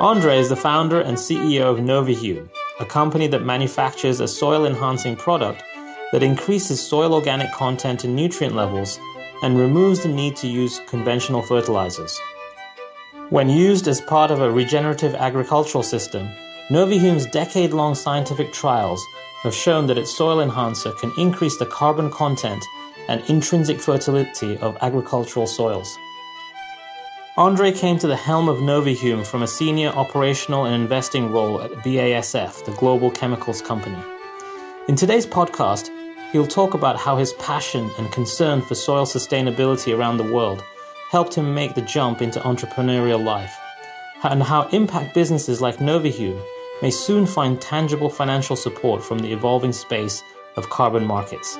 Andre is the founder and CEO of Novihum, a company that manufactures a soil enhancing product that increases soil organic content and nutrient levels and removes the need to use conventional fertilizers. When used as part of a regenerative agricultural system, Novihum's decade long scientific trials have shown that its soil enhancer can increase the carbon content and intrinsic fertility of agricultural soils. Andre came to the helm of Novihum from a senior operational and investing role at BASF, the global chemicals company. In today's podcast, he'll talk about how his passion and concern for soil sustainability around the world helped him make the jump into entrepreneurial life, and how impact businesses like Novihum may soon find tangible financial support from the evolving space of carbon markets.